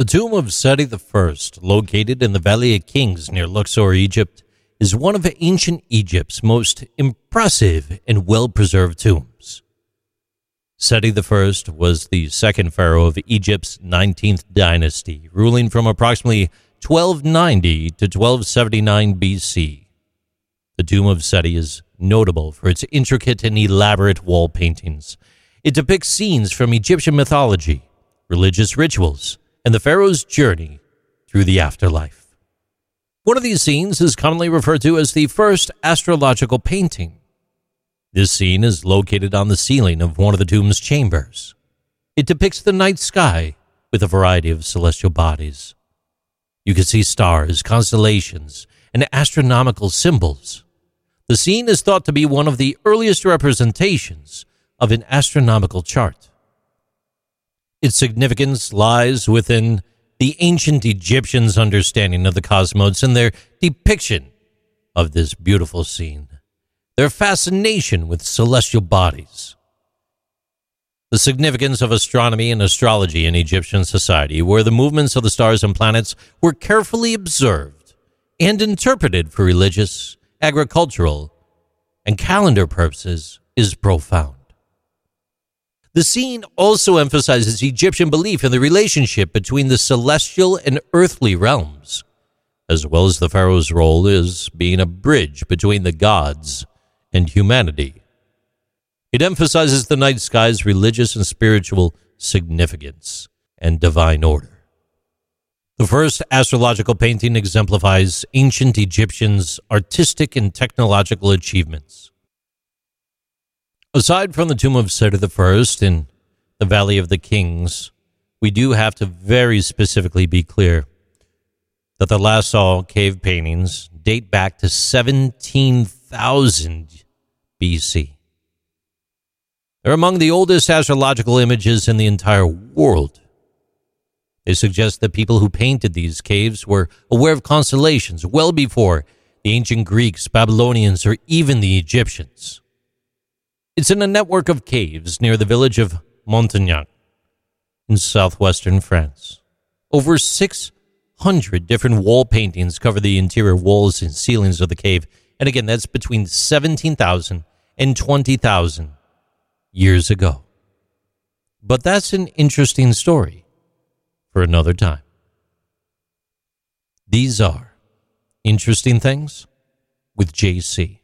The tomb of Seti I, located in the Valley of Kings near Luxor, Egypt, is one of ancient Egypt's most impressive and well preserved tombs. Seti I was the second pharaoh of Egypt's 19th dynasty, ruling from approximately 1290 to 1279 BC. The tomb of Seti is notable for its intricate and elaborate wall paintings. It depicts scenes from Egyptian mythology, religious rituals, and the pharaoh's journey through the afterlife. One of these scenes is commonly referred to as the first astrological painting. This scene is located on the ceiling of one of the tomb's chambers. It depicts the night sky with a variety of celestial bodies. You can see stars, constellations, and astronomical symbols. The scene is thought to be one of the earliest representations of an astronomical chart. Its significance lies within the ancient Egyptians' understanding of the cosmos and their depiction of this beautiful scene, their fascination with celestial bodies. The significance of astronomy and astrology in Egyptian society, where the movements of the stars and planets were carefully observed and interpreted for religious, agricultural, and calendar purposes, is profound. The scene also emphasizes Egyptian belief in the relationship between the celestial and earthly realms, as well as the pharaoh's role as being a bridge between the gods and humanity. It emphasizes the night sky's religious and spiritual significance and divine order. The first astrological painting exemplifies ancient Egyptians' artistic and technological achievements. Aside from the tomb of Seti I in the Valley of the Kings, we do have to very specifically be clear that the Lascaux cave paintings date back to 17,000 BC. They're among the oldest astrological images in the entire world. They suggest that people who painted these caves were aware of constellations well before the ancient Greeks, Babylonians, or even the Egyptians. It's in a network of caves near the village of Montignac in southwestern France. Over 600 different wall paintings cover the interior walls and ceilings of the cave. And again, that's between 17,000 and 20,000 years ago. But that's an interesting story for another time. These are interesting things with JC.